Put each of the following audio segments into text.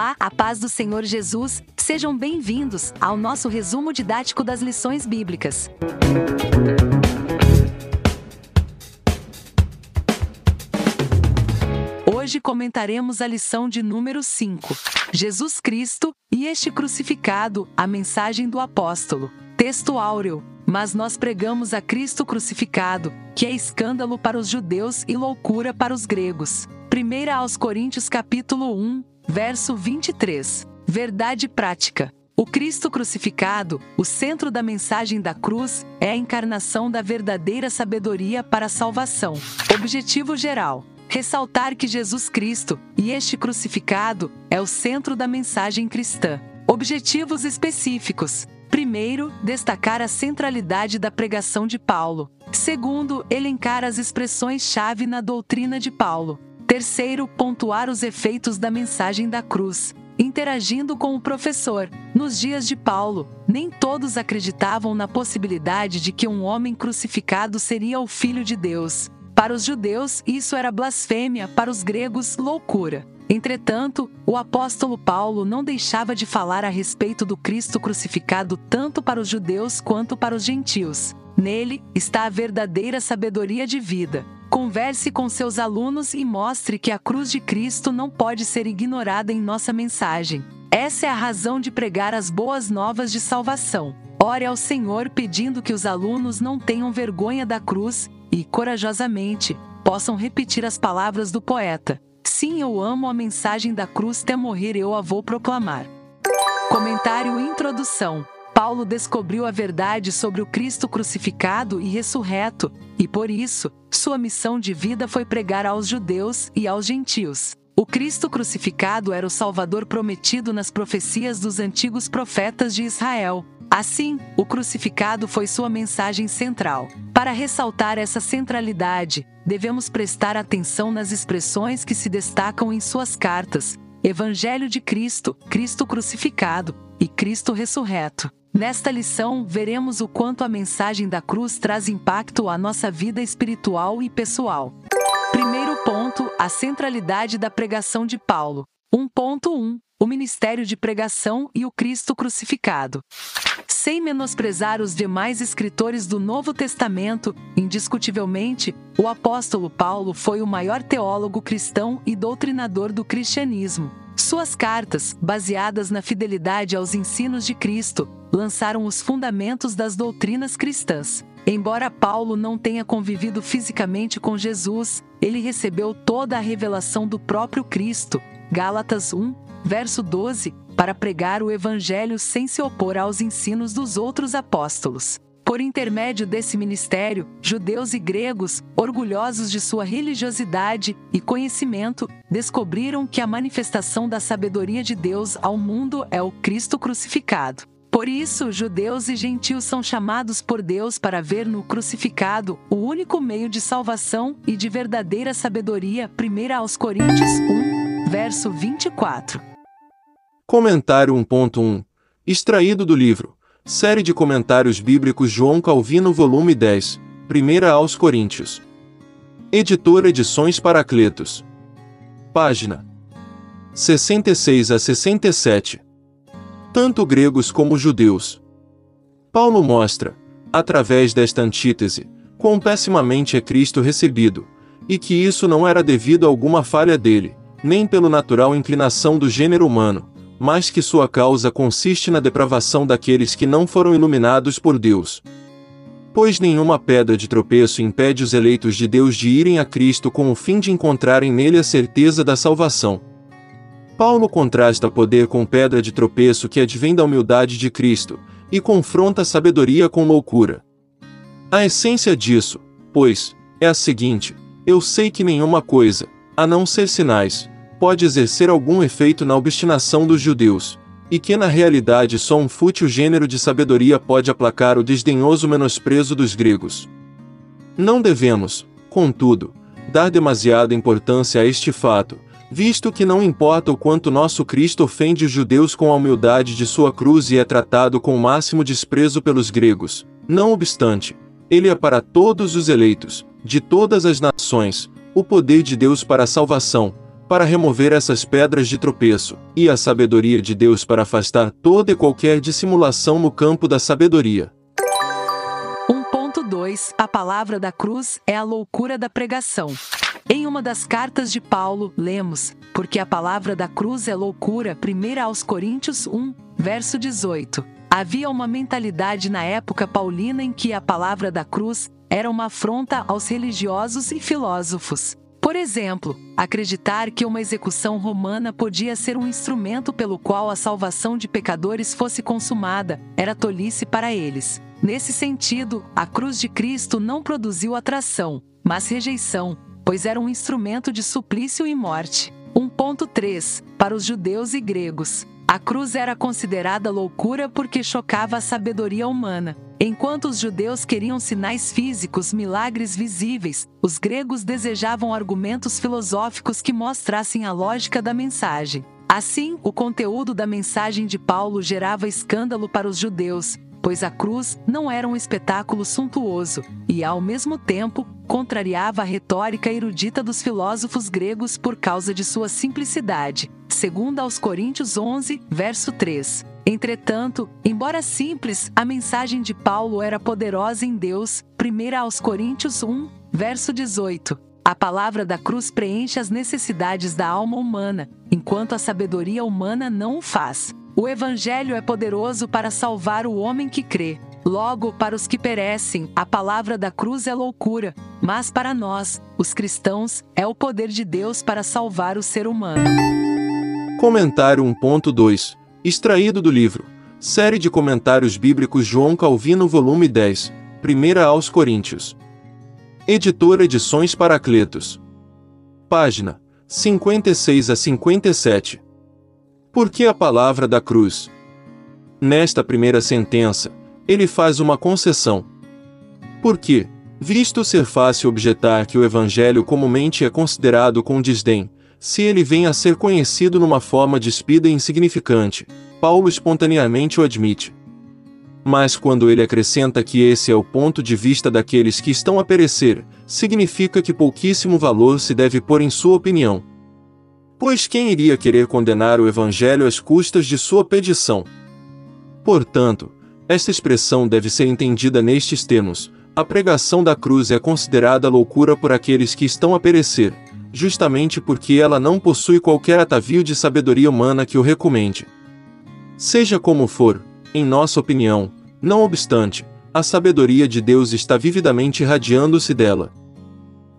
Olá, a paz do Senhor Jesus, sejam bem-vindos ao nosso resumo didático das lições bíblicas. Hoje comentaremos a lição de número 5, Jesus Cristo e este crucificado, a mensagem do apóstolo. Texto áureo. Mas nós pregamos a Cristo crucificado, que é escândalo para os judeus e loucura para os gregos. 1 aos Coríntios capítulo 1, verso 23. Verdade prática. O Cristo crucificado, o centro da mensagem da cruz, é a encarnação da verdadeira sabedoria para a salvação. Objetivo geral: ressaltar que Jesus Cristo e este crucificado é o centro da mensagem cristã. Objetivos específicos: Primeiro, destacar a centralidade da pregação de Paulo. Segundo, elencar as expressões-chave na doutrina de Paulo. Terceiro, pontuar os efeitos da mensagem da cruz. Interagindo com o professor. Nos dias de Paulo, nem todos acreditavam na possibilidade de que um homem crucificado seria o Filho de Deus. Para os judeus, isso era blasfêmia, para os gregos, loucura. Entretanto, o apóstolo Paulo não deixava de falar a respeito do Cristo crucificado tanto para os judeus quanto para os gentios. Nele está a verdadeira sabedoria de vida. Converse com seus alunos e mostre que a cruz de Cristo não pode ser ignorada em nossa mensagem. Essa é a razão de pregar as boas novas de salvação. Ore ao Senhor pedindo que os alunos não tenham vergonha da cruz e, corajosamente, possam repetir as palavras do poeta. Sim, eu amo a mensagem da cruz, até morrer eu a vou proclamar. Comentário Introdução Paulo descobriu a verdade sobre o Cristo crucificado e ressurreto, e por isso, sua missão de vida foi pregar aos judeus e aos gentios. O Cristo crucificado era o Salvador prometido nas profecias dos antigos profetas de Israel. Assim, o crucificado foi sua mensagem central. Para ressaltar essa centralidade, devemos prestar atenção nas expressões que se destacam em suas cartas: Evangelho de Cristo, Cristo crucificado e Cristo ressurreto. Nesta lição, veremos o quanto a mensagem da cruz traz impacto à nossa vida espiritual e pessoal. Primeiro ponto: a centralidade da pregação de Paulo. 1.1 O ministério de pregação e o Cristo crucificado. Sem menosprezar os demais escritores do Novo Testamento, indiscutivelmente, o apóstolo Paulo foi o maior teólogo cristão e doutrinador do cristianismo. Suas cartas, baseadas na fidelidade aos ensinos de Cristo, lançaram os fundamentos das doutrinas cristãs. Embora Paulo não tenha convivido fisicamente com Jesus, ele recebeu toda a revelação do próprio Cristo. Gálatas 1, verso 12, para pregar o evangelho sem se opor aos ensinos dos outros apóstolos. Por intermédio desse ministério, judeus e gregos, orgulhosos de sua religiosidade e conhecimento, descobriram que a manifestação da sabedoria de Deus ao mundo é o Cristo crucificado. Por isso, judeus e gentios são chamados por Deus para ver no crucificado o único meio de salvação e de verdadeira sabedoria. 1 aos Coríntios 1, verso 24. Comentário 1.1 Extraído do livro Série de Comentários Bíblicos João Calvino, volume 10, 1 aos Coríntios. Editora Edições Paracletos. Página 66 a 67. Tanto gregos como judeus. Paulo mostra, através desta antítese, quão pessimamente é Cristo recebido, e que isso não era devido a alguma falha dele, nem pela natural inclinação do gênero humano, mas que sua causa consiste na depravação daqueles que não foram iluminados por Deus. Pois nenhuma pedra de tropeço impede os eleitos de Deus de irem a Cristo com o fim de encontrarem nele a certeza da salvação. Paulo contrasta poder com pedra de tropeço que advém da humildade de Cristo, e confronta sabedoria com loucura. A essência disso, pois, é a seguinte: eu sei que nenhuma coisa, a não ser sinais, pode exercer algum efeito na obstinação dos judeus, e que na realidade só um fútil gênero de sabedoria pode aplacar o desdenhoso menosprezo dos gregos. Não devemos, contudo, dar demasiada importância a este fato, visto que não importa o quanto nosso Cristo ofende os judeus com a humildade de sua cruz e é tratado com o máximo desprezo pelos gregos, não obstante, ele é para todos os eleitos, de todas as nações, o poder de Deus para a salvação, para remover essas pedras de tropeço, e a sabedoria de Deus para afastar toda e qualquer dissimulação no campo da sabedoria. 1.2 A palavra da cruz é a loucura da pregação. Em uma das cartas de Paulo, lemos: Porque a palavra da cruz é loucura, 1 aos Coríntios 1, verso 18. Havia uma mentalidade na época paulina em que a palavra da cruz era uma afronta aos religiosos e filósofos. Por exemplo, acreditar que uma execução romana podia ser um instrumento pelo qual a salvação de pecadores fosse consumada era tolice para eles. Nesse sentido, a cruz de Cristo não produziu atração, mas rejeição, pois era um instrumento de suplício e morte. 1.3 Para os judeus e gregos, a cruz era considerada loucura porque chocava a sabedoria humana. Enquanto os judeus queriam sinais físicos, milagres visíveis, os gregos desejavam argumentos filosóficos que mostrassem a lógica da mensagem. Assim, o conteúdo da mensagem de Paulo gerava escândalo para os judeus, pois a cruz não era um espetáculo suntuoso e, ao mesmo tempo, contrariava a retórica erudita dos filósofos gregos por causa de sua simplicidade. Segundo aos Coríntios 11, verso 3. Entretanto, embora simples, a mensagem de Paulo era poderosa em Deus. 1 aos Coríntios 1, verso 18. A palavra da cruz preenche as necessidades da alma humana, enquanto a sabedoria humana não o faz. O Evangelho é poderoso para salvar o homem que crê. Logo, para os que perecem, a palavra da cruz é loucura, mas para nós, os cristãos, é o poder de Deus para salvar o ser humano. Comentário 1.2 Extraído do livro Série de Comentários Bíblicos João Calvino, volume 10, 1 aos Coríntios. Editora Edições Paracletos. Página 56 a 57. Por que a palavra da cruz? Nesta primeira sentença, ele faz uma concessão. Por quê? Visto ser fácil objetar que o Evangelho comumente é considerado com desdém, se ele vem a ser conhecido numa forma despida e insignificante, Paulo espontaneamente o admite. Mas quando ele acrescenta que esse é o ponto de vista daqueles que estão a perecer, significa que pouquíssimo valor se deve pôr em sua opinião. Pois quem iria querer condenar o Evangelho às custas de sua pedição? Portanto, esta expressão deve ser entendida nestes termos: a pregação da cruz é considerada loucura por aqueles que estão a perecer, justamente porque ela não possui qualquer atavio de sabedoria humana que o recomende. Seja como for, em nossa opinião, não obstante, a sabedoria de Deus está vividamente irradiando-se dela.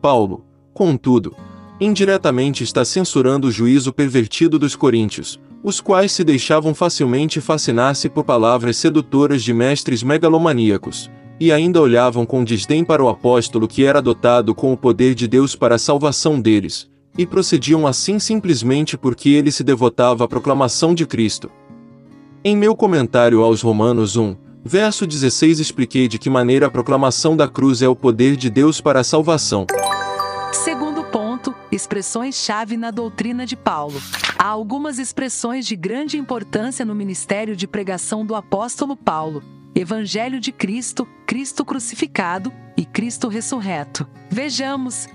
Paulo, contudo, indiretamente está censurando o juízo pervertido dos coríntios, os quais se deixavam facilmente fascinar-se por palavras sedutoras de mestres megalomaníacos, e ainda olhavam com desdém para o apóstolo que era dotado com o poder de Deus para a salvação deles, e procediam assim simplesmente porque ele se devotava à proclamação de Cristo. Em meu comentário aos Romanos 1, verso 16 expliquei de que maneira a proclamação da cruz é o poder de Deus para a salvação. Segundo ponto, expressões-chave na doutrina de Paulo. Há algumas expressões de grande importância no ministério de pregação do apóstolo Paulo. Evangelho de Cristo, Cristo crucificado e Cristo ressurreto. Vejamos.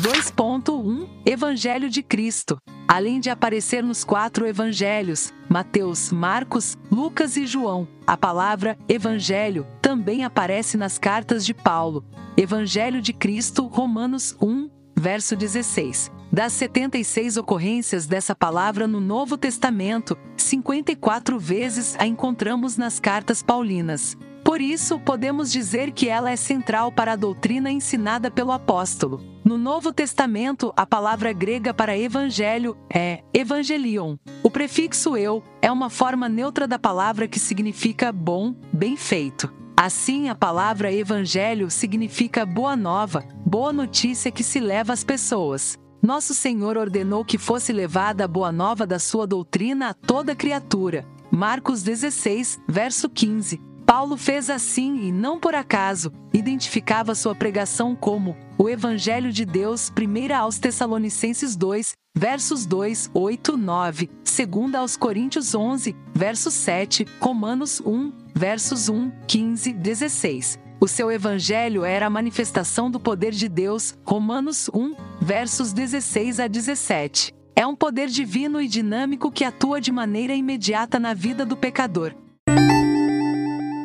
2.1 Evangelho de Cristo. Além de aparecer nos quatro evangelhos, Mateus, Marcos, Lucas e João, a palavra evangelho também aparece nas cartas de Paulo. Evangelho de Cristo, Romanos 1, verso 16. Das 76 ocorrências dessa palavra no Novo Testamento, 54 vezes a encontramos nas cartas paulinas. Por isso, podemos dizer que ela é central para a doutrina ensinada pelo apóstolo. No Novo Testamento, a palavra grega para evangelho é evangelion. O prefixo eu é uma forma neutra da palavra que significa bom, bem feito. Assim, a palavra evangelho significa boa nova, boa notícia que se leva às pessoas. Nosso Senhor ordenou que fosse levada a boa nova da sua doutrina a toda criatura. Marcos 16, verso 15. Paulo fez assim e não por acaso, identificava sua pregação como o Evangelho de Deus, primeira aos Tessalonicenses 2, versos 2, 8, 9, segunda aos Coríntios 11, verso 7, Romanos 1, versos 1, 15, 16. O seu evangelho era a manifestação do poder de Deus, Romanos 1, versos 16 a 17. É um poder divino e dinâmico que atua de maneira imediata na vida do pecador.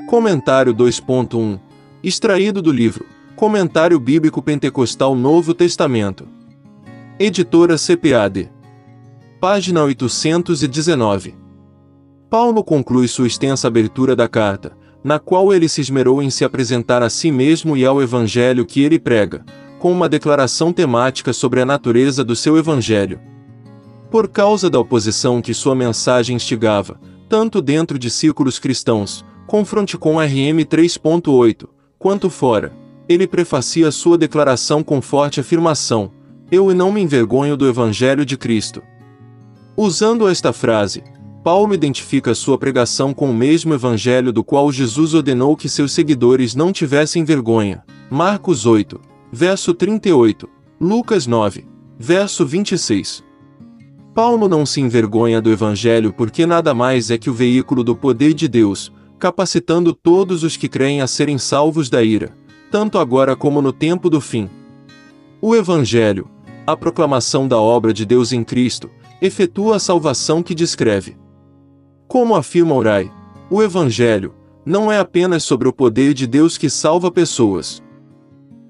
Comentário 2.1 Extraído do livro Comentário Bíblico Pentecostal Novo Testamento. Editora CPAD. Página 819. Paulo conclui sua extensa abertura da carta, na qual ele se esmerou em se apresentar a si mesmo e ao evangelho que ele prega, com uma declaração temática sobre a natureza do seu evangelho. Por causa da oposição que sua mensagem instigava, tanto dentro de círculos cristãos, confronte com RM 3.8, quanto fora, ele prefacia sua declaração com forte afirmação: Eu não me envergonho do evangelho de Cristo. Usando esta frase, Paulo identifica sua pregação com o mesmo evangelho do qual Jesus ordenou que seus seguidores não tivessem vergonha. Marcos 8, verso 38, Lucas 9, verso 26. Paulo não se envergonha do evangelho porque nada mais é que o veículo do poder de Deus, capacitando todos os que creem a serem salvos da ira, tanto agora como no tempo do fim. O evangelho, a proclamação da obra de Deus em Cristo, efetua a salvação que descreve. Como afirma Orai, o Evangelho não é apenas sobre o poder de Deus que salva pessoas.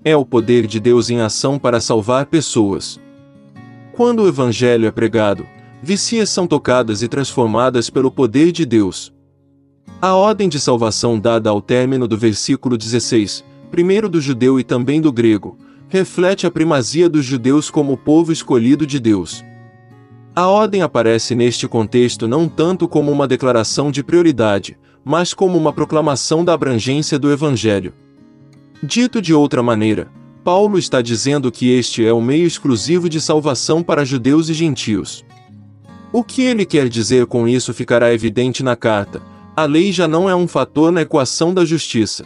É o poder de Deus em ação para salvar pessoas. Quando o Evangelho é pregado, vicias são tocadas e transformadas pelo poder de Deus. A ordem de salvação dada ao término do versículo 16, primeiro do judeu e também do grego, reflete a primazia dos judeus como povo escolhido de Deus. A ordem aparece neste contexto não tanto como uma declaração de prioridade, mas como uma proclamação da abrangência do Evangelho. Dito de outra maneira, Paulo está dizendo que este é o meio exclusivo de salvação para judeus e gentios. O que ele quer dizer com isso ficará evidente na carta. A lei já não é um fator na equação da justiça.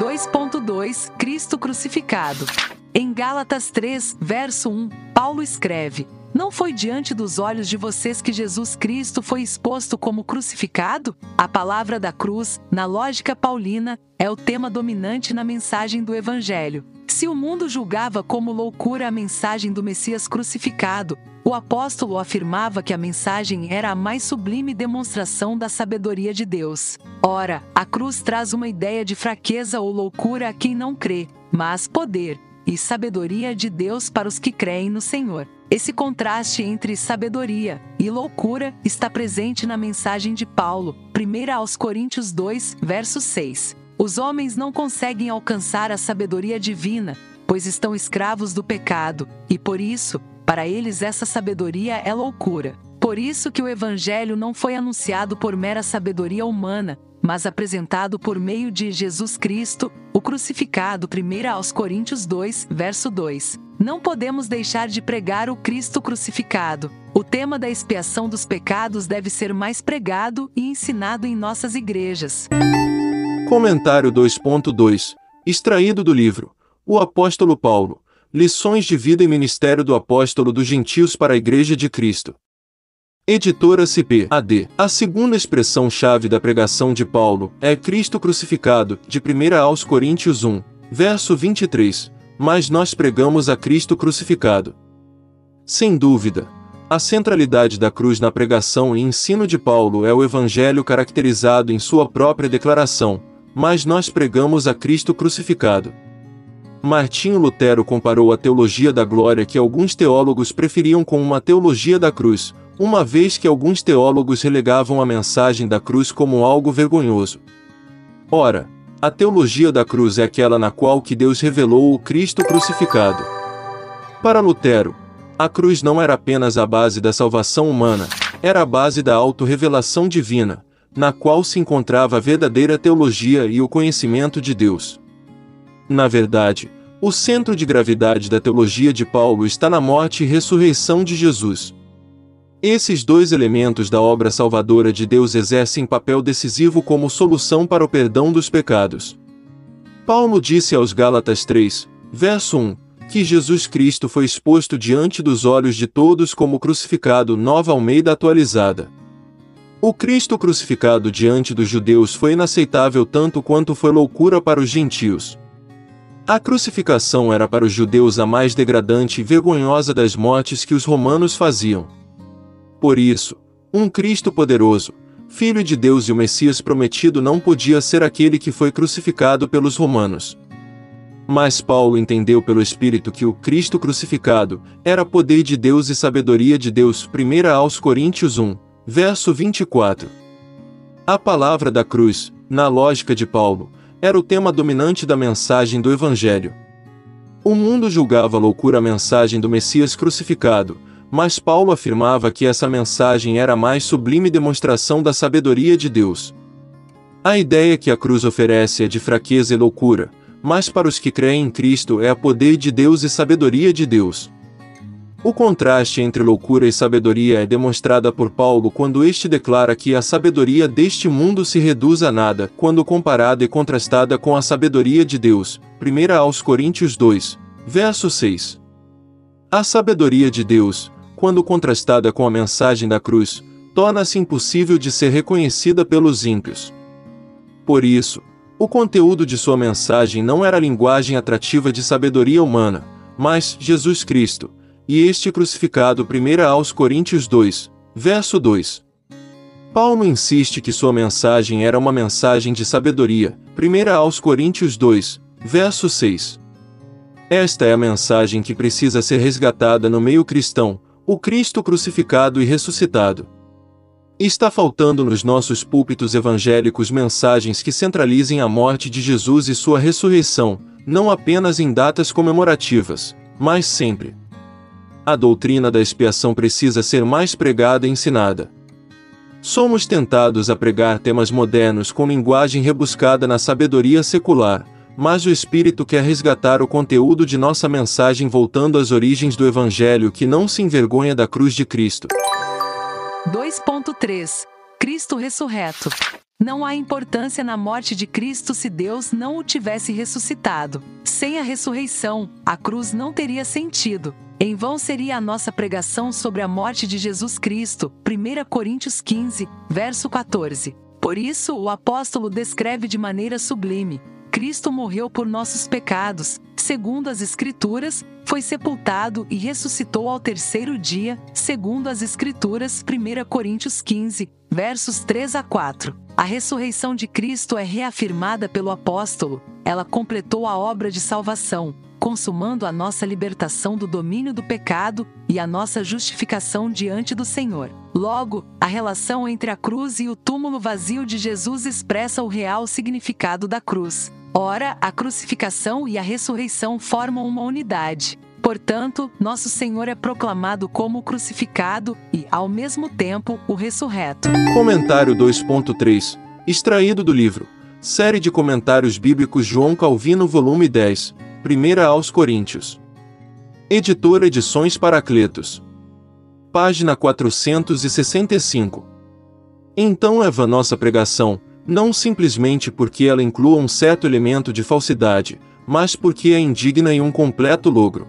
2.2 Cristo crucificado. Em Gálatas 3, verso 1, Paulo escreve: não foi diante dos olhos de vocês que Jesus Cristo foi exposto como crucificado? A palavra da cruz, na lógica paulina, é o tema dominante na mensagem do Evangelho. Se o mundo julgava como loucura a mensagem do Messias crucificado, o apóstolo afirmava que a mensagem era a mais sublime demonstração da sabedoria de Deus. Ora, a cruz traz uma ideia de fraqueza ou loucura a quem não crê, mas poder e sabedoria de Deus para os que creem no Senhor. Esse contraste entre sabedoria e loucura está presente na mensagem de Paulo, 1 aos Coríntios 2, verso 6. Os homens não conseguem alcançar a sabedoria divina, pois estão escravos do pecado, e por isso, para eles essa sabedoria é loucura. Por isso que o evangelho não foi anunciado por mera sabedoria humana, mas apresentado por meio de Jesus Cristo, o crucificado. 1 aos Coríntios 2, verso 2. Não podemos deixar de pregar o Cristo crucificado. O tema da expiação dos pecados deve ser mais pregado e ensinado em nossas igrejas. Comentário 2.2 Extraído do livro O Apóstolo Paulo Lições de Vida e Ministério do Apóstolo dos Gentios para a Igreja de Cristo. Editora CP AD. A segunda expressão-chave da pregação de Paulo é Cristo crucificado, de 1 aos Coríntios 1, verso 23 mas nós pregamos a Cristo crucificado. Sem dúvida, a centralidade da cruz na pregação e ensino de Paulo é o Evangelho caracterizado em sua própria declaração, mas nós pregamos a Cristo crucificado. Martinho Lutero comparou a teologia da glória que alguns teólogos preferiam com uma teologia da cruz, uma vez que alguns teólogos relegavam a mensagem da cruz como algo vergonhoso. Ora, a teologia da cruz é aquela na qual que Deus revelou o Cristo crucificado. Para Lutero, a cruz não era apenas a base da salvação humana, era a base da autorrevelação divina, na qual se encontrava a verdadeira teologia e o conhecimento de Deus. Na verdade, o centro de gravidade da teologia de Paulo está na morte e ressurreição de Jesus. Esses dois elementos da obra salvadora de Deus exercem papel decisivo como solução para o perdão dos pecados. Paulo disse aos Gálatas 3, verso 1, que Jesus Cristo foi exposto diante dos olhos de todos como crucificado nova Almeida atualizada. O Cristo crucificado diante dos judeus foi inaceitável tanto quanto foi loucura para os gentios. A crucificação era para os judeus a mais degradante e vergonhosa das mortes que os romanos faziam. Por isso, um Cristo poderoso, Filho de Deus e o Messias prometido não podia ser aquele que foi crucificado pelos romanos. Mas Paulo entendeu pelo Espírito que o Cristo crucificado era poder de Deus e sabedoria de Deus. 1 aos Coríntios 1, verso 24. A palavra da cruz, na lógica de Paulo, era o tema dominante da mensagem do Evangelho. O mundo julgava loucura a mensagem do Messias crucificado, mas Paulo afirmava que essa mensagem era a mais sublime demonstração da sabedoria de Deus. A ideia que a cruz oferece é de fraqueza e loucura, mas para os que creem em Cristo é a poder de Deus e sabedoria de Deus. O contraste entre loucura e sabedoria é demonstrada por Paulo quando este declara que a sabedoria deste mundo se reduz a nada quando comparada e contrastada com a sabedoria de Deus. 1 aos Coríntios 2, verso 6. A sabedoria de Deus, quando contrastada com a mensagem da cruz, torna-se impossível de ser reconhecida pelos ímpios. Por isso, o conteúdo de sua mensagem não era a linguagem atrativa de sabedoria humana, mas Jesus Cristo, e este crucificado 1 aos Coríntios 2, verso 2. Paulo insiste que sua mensagem era uma mensagem de sabedoria, 1 aos Coríntios 2, verso 6. Esta é a mensagem que precisa ser resgatada no meio cristão, o Cristo crucificado e ressuscitado. Está faltando nos nossos púlpitos evangélicos mensagens que centralizem a morte de Jesus e sua ressurreição, não apenas em datas comemorativas, mas sempre. A doutrina da expiação precisa ser mais pregada e ensinada. Somos tentados a pregar temas modernos com linguagem rebuscada na sabedoria secular, mas o Espírito quer resgatar o conteúdo de nossa mensagem voltando às origens do Evangelho que não se envergonha da cruz de Cristo. 2.3 Cristo ressurreto. Não há importância na morte de Cristo se Deus não o tivesse ressuscitado. Sem a ressurreição, a cruz não teria sentido. Em vão seria a nossa pregação sobre a morte de Jesus Cristo. 1 Coríntios 15, verso 14. Por isso, o apóstolo descreve de maneira sublime: Cristo morreu por nossos pecados, segundo as Escrituras, foi sepultado e ressuscitou ao terceiro dia, segundo as Escrituras, 1 Coríntios 15, versos 3 a 4. A ressurreição de Cristo é reafirmada pelo apóstolo, ela completou a obra de salvação, consumando a nossa libertação do domínio do pecado e a nossa justificação diante do Senhor. Logo, a relação entre a cruz e o túmulo vazio de Jesus expressa o real significado da cruz. Ora, a crucificação e a ressurreição formam uma unidade. Portanto, nosso Senhor é proclamado como o crucificado e, ao mesmo tempo, o ressurreto. Comentário 2.3 Extraído do livro Série de Comentários Bíblicos João Calvino, volume 10, 1 aos Coríntios. Editora Edições Paracletos. Página 465. Então vã nossa pregação não simplesmente porque ela inclua um certo elemento de falsidade, mas porque é indigna e um completo logro.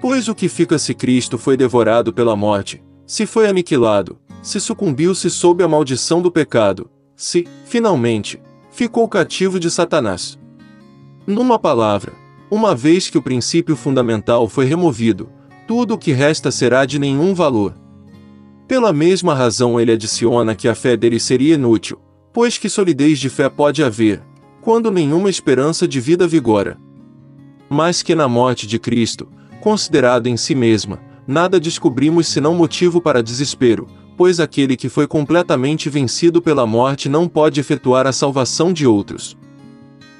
Pois o que fica se Cristo foi devorado pela morte, se foi aniquilado, se sucumbiu-se sob a maldição do pecado, se, finalmente, ficou cativo de Satanás. Numa palavra, uma vez que o princípio fundamental foi removido, tudo o que resta será de nenhum valor. Pela mesma razão ele adiciona que a fé dele seria inútil, Pois que solidez de fé pode haver, quando nenhuma esperança de vida vigora? Mas que na morte de Cristo, considerado em si mesma, nada descobrimos senão motivo para desespero, pois aquele que foi completamente vencido pela morte não pode efetuar a salvação de outros.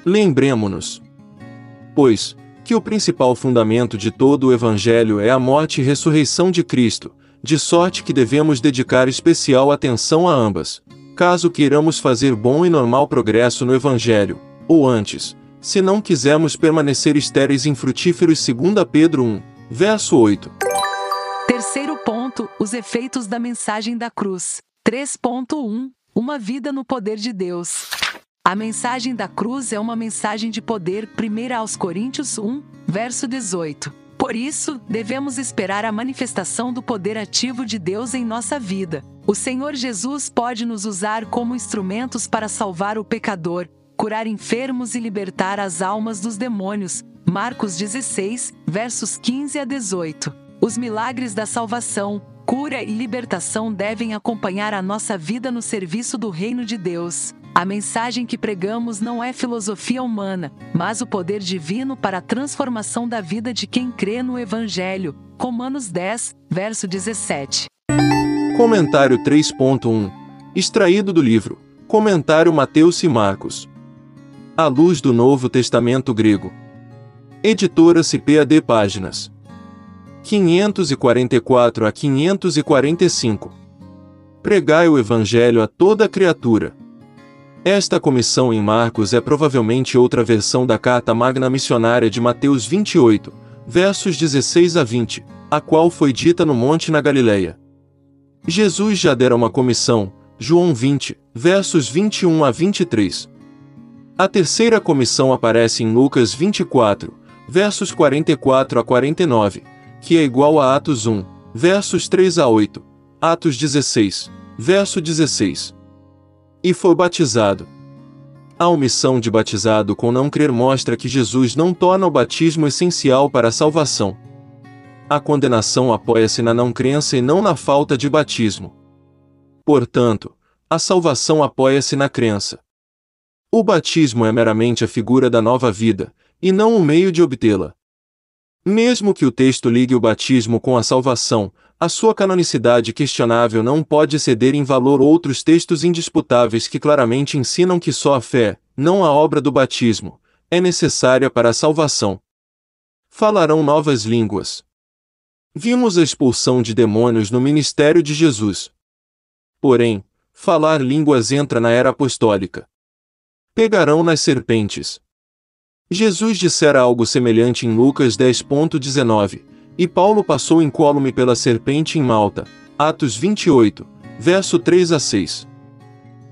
Lembremo-nos, pois, que o principal fundamento de todo o Evangelho é a morte e ressurreição de Cristo, de sorte que devemos dedicar especial atenção a ambas, caso queiramos fazer bom e normal progresso no Evangelho, ou antes, se não quisermos permanecer estéreis infrutíferos segundo Pedro 1, verso 8. Terceiro ponto, os efeitos da mensagem da cruz. 3.1 Uma vida no poder de Deus. A mensagem da cruz é uma mensagem de poder, 1 aos Coríntios 1, verso 18. Por isso, devemos esperar a manifestação do poder ativo de Deus em nossa vida. O Senhor Jesus pode nos usar como instrumentos para salvar o pecador, curar enfermos e libertar as almas dos demônios. Marcos 16, versos 15 a 18. Os milagres da salvação, cura e libertação devem acompanhar a nossa vida no serviço do reino de Deus. A mensagem que pregamos não é filosofia humana, mas o poder divino para a transformação da vida de quem crê no Evangelho. Romanos 10, verso 17. Comentário 3.1 Extraído do livro Comentário Mateus e Marcos. À luz do Novo Testamento Grego. Editora CPAD Páginas 544 a 545. Pregai o Evangelho a toda criatura. Esta comissão em Marcos é provavelmente outra versão da carta magna missionária de Mateus 28, versos 16 a 20, a qual foi dita no monte na Galileia. Jesus já dera uma comissão, João 20, versos 21 a 23. A terceira comissão aparece em Lucas 24, versos 44 a 49, que é igual a Atos 1, versos 3 a 8, Atos 16, verso 16 e foi batizado. A omissão de batizado com não crer mostra que Jesus não torna o batismo essencial para a salvação. A condenação apoia-se na não crença e não na falta de batismo. Portanto, a salvação apoia-se na crença. O batismo é meramente a figura da nova vida, e não o meio de obtê-la. Mesmo que o texto ligue o batismo com a salvação, a sua canonicidade questionável não pode ceder em valor outros textos indisputáveis que claramente ensinam que só a fé, não a obra do batismo, é necessária para a salvação. Falarão novas línguas. Vimos a expulsão de demônios no ministério de Jesus. Porém, falar línguas entra na era apostólica. Pegarão nas serpentes. Jesus dissera algo semelhante em Lucas 10.19 e Paulo passou incólume pela serpente em Malta. Atos 28, verso 3 a 6.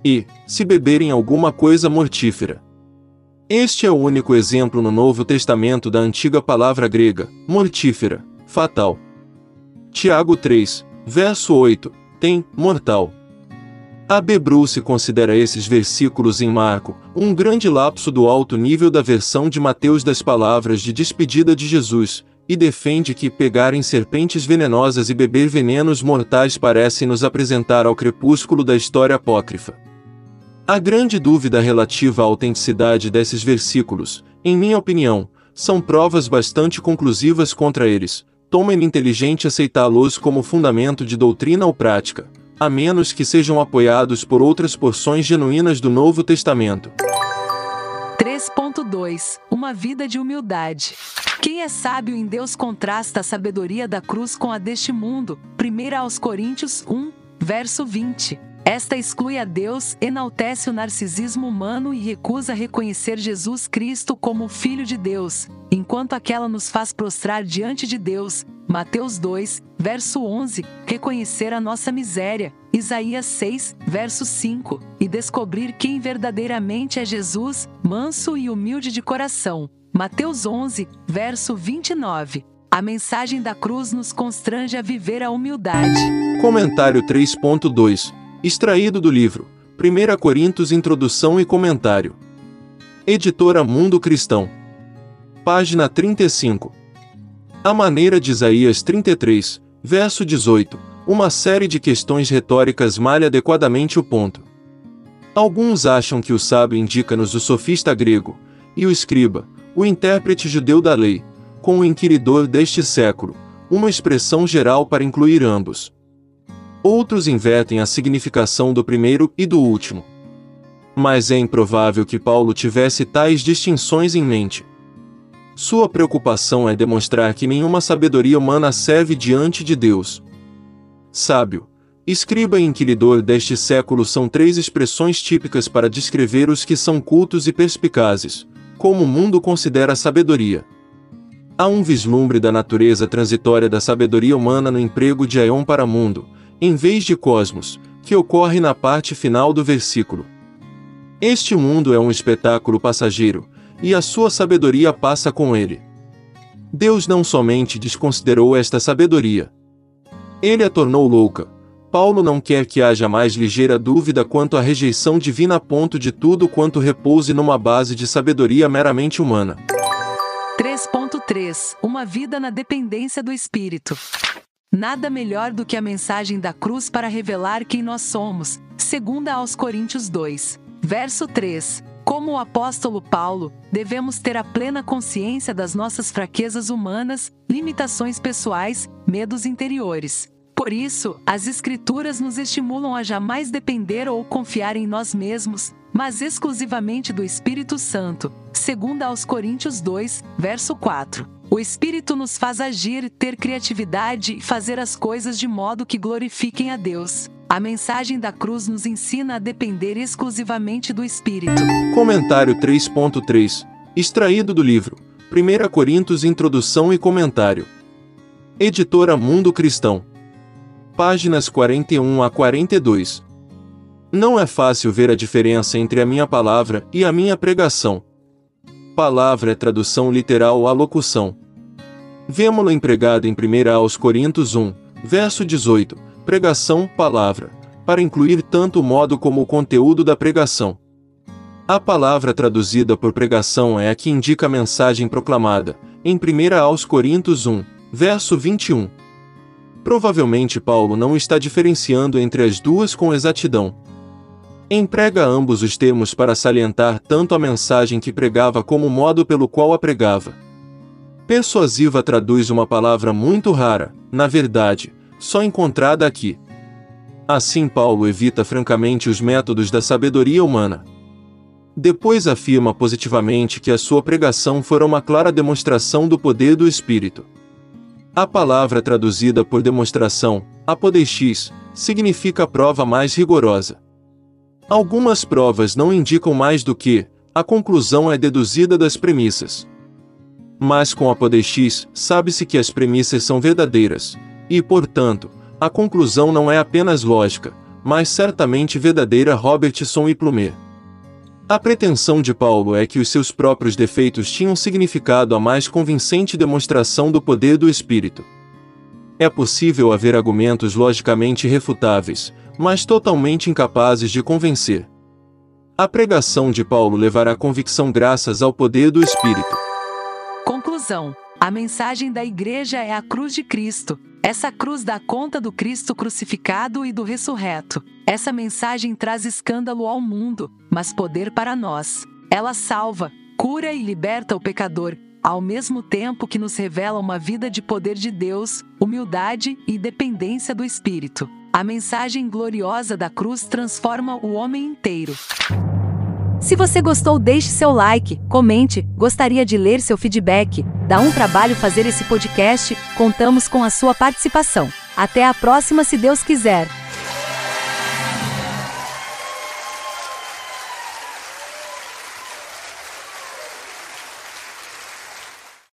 E, se beberem alguma coisa mortífera. Este é o único exemplo no Novo Testamento da antiga palavra grega, mortífera, fatal. Tiago 3, verso 8, tem, mortal. A B. Bruce considera esses versículos em Marco, um grande lapso do alto nível da versão de Mateus das palavras de despedida de Jesus, e defende que pegarem serpentes venenosas e beber venenos mortais parece nos apresentar ao crepúsculo da história apócrifa. A grande dúvida relativa à autenticidade desses versículos, em minha opinião, são provas bastante conclusivas contra eles. Tomem inteligente aceitá-los como fundamento de doutrina ou prática, a menos que sejam apoiados por outras porções genuínas do Novo Testamento. 3.2 Uma vida de humildade. Quem é sábio em Deus contrasta a sabedoria da cruz com a deste mundo. 1 aos Coríntios 1, verso 20. Esta exclui a Deus, enaltece o narcisismo humano e recusa reconhecer Jesus Cristo como Filho de Deus, enquanto aquela nos faz prostrar diante de Deus. Mateus 2, verso 11, reconhecer a nossa miséria. Isaías 6, verso 5, e descobrir quem verdadeiramente é Jesus, manso e humilde de coração. Mateus 11, verso 29. A mensagem da cruz nos constrange a viver a humildade. Comentário 3.2 Extraído do livro 1 Coríntios Introdução e Comentário. Editora Mundo Cristão. Página 35. A maneira de Isaías 33, verso 18, uma série de questões retóricas malha adequadamente o ponto. Alguns acham que o sábio indica-nos o sofista grego, e o escriba, o intérprete judeu da lei, com o inquiridor deste século, uma expressão geral para incluir ambos. Outros invertem a significação do primeiro e do último. Mas é improvável que Paulo tivesse tais distinções em mente. Sua preocupação é demonstrar que nenhuma sabedoria humana serve diante de Deus. Sábio, escriba e inquiridor deste século são três expressões típicas para descrever os que são cultos e perspicazes, como o mundo considera sabedoria. Há um vislumbre da natureza transitória da sabedoria humana no emprego de aion para mundo, em vez de cosmos, que ocorre na parte final do versículo. Este mundo é um espetáculo passageiro, e a sua sabedoria passa com ele. Deus não somente desconsiderou esta sabedoria. Ele a tornou louca, Paulo não quer que haja mais ligeira dúvida quanto à rejeição divina a ponto de tudo quanto repouse numa base de sabedoria meramente humana. 3.3 Uma vida na dependência do Espírito. Nada melhor do que a mensagem da cruz para revelar quem nós somos, segunda aos Coríntios 2, verso 3. Como o apóstolo Paulo, devemos ter a plena consciência das nossas fraquezas humanas, limitações pessoais, medos interiores. Por isso, as Escrituras nos estimulam a jamais depender ou confiar em nós mesmos, mas exclusivamente do Espírito Santo, segundo aos Coríntios 2, verso 4. O Espírito nos faz agir, ter criatividade e fazer as coisas de modo que glorifiquem a Deus. A mensagem da cruz nos ensina a depender exclusivamente do Espírito. Comentário 3.3 Extraído do livro 1 Coríntios Introdução e Comentário. Editora Mundo Cristão páginas 41 a 42. Não é fácil ver a diferença entre a minha palavra e a minha pregação. Palavra é tradução literal à locução. Vemo-la empregada em 1 aos Coríntios 1, verso 18, pregação, palavra, para incluir tanto o modo como o conteúdo da pregação. A palavra traduzida por pregação é a que indica a mensagem proclamada, em 1 aos Coríntios 1, verso 21. Provavelmente Paulo não está diferenciando entre as duas com exatidão. Emprega ambos os termos para salientar tanto a mensagem que pregava como o modo pelo qual a pregava. Persuasiva traduz uma palavra muito rara, na verdade, só encontrada aqui. Assim, Paulo evita francamente os métodos da sabedoria humana. Depois afirma positivamente que a sua pregação fora uma clara demonstração do poder do Espírito. A palavra traduzida por demonstração, apodeixis, significa prova mais rigorosa. Algumas provas não indicam mais do que, a conclusão é deduzida das premissas. Mas com apodeixis, sabe-se que as premissas são verdadeiras, e, portanto, a conclusão não é apenas lógica, mas certamente verdadeira Robertson e Plumer. A pretensão de Paulo é que os seus próprios defeitos tinham significado a mais convincente demonstração do poder do Espírito. É possível haver argumentos logicamente refutáveis, mas totalmente incapazes de convencer. A pregação de Paulo levará convicção graças ao poder do Espírito. Conclusão: A mensagem da Igreja é a cruz de Cristo. Essa cruz dá conta do Cristo crucificado e do ressurreto. Essa mensagem traz escândalo ao mundo, mas poder para nós. Ela salva, cura e liberta o pecador, ao mesmo tempo que nos revela uma vida de poder de Deus, humildade e dependência do Espírito. A mensagem gloriosa da cruz transforma o homem inteiro. Se você gostou, deixe seu like, comente, gostaria de ler seu feedback. Dá um trabalho fazer esse podcast, contamos com a sua participação. Até a próxima, se Deus quiser.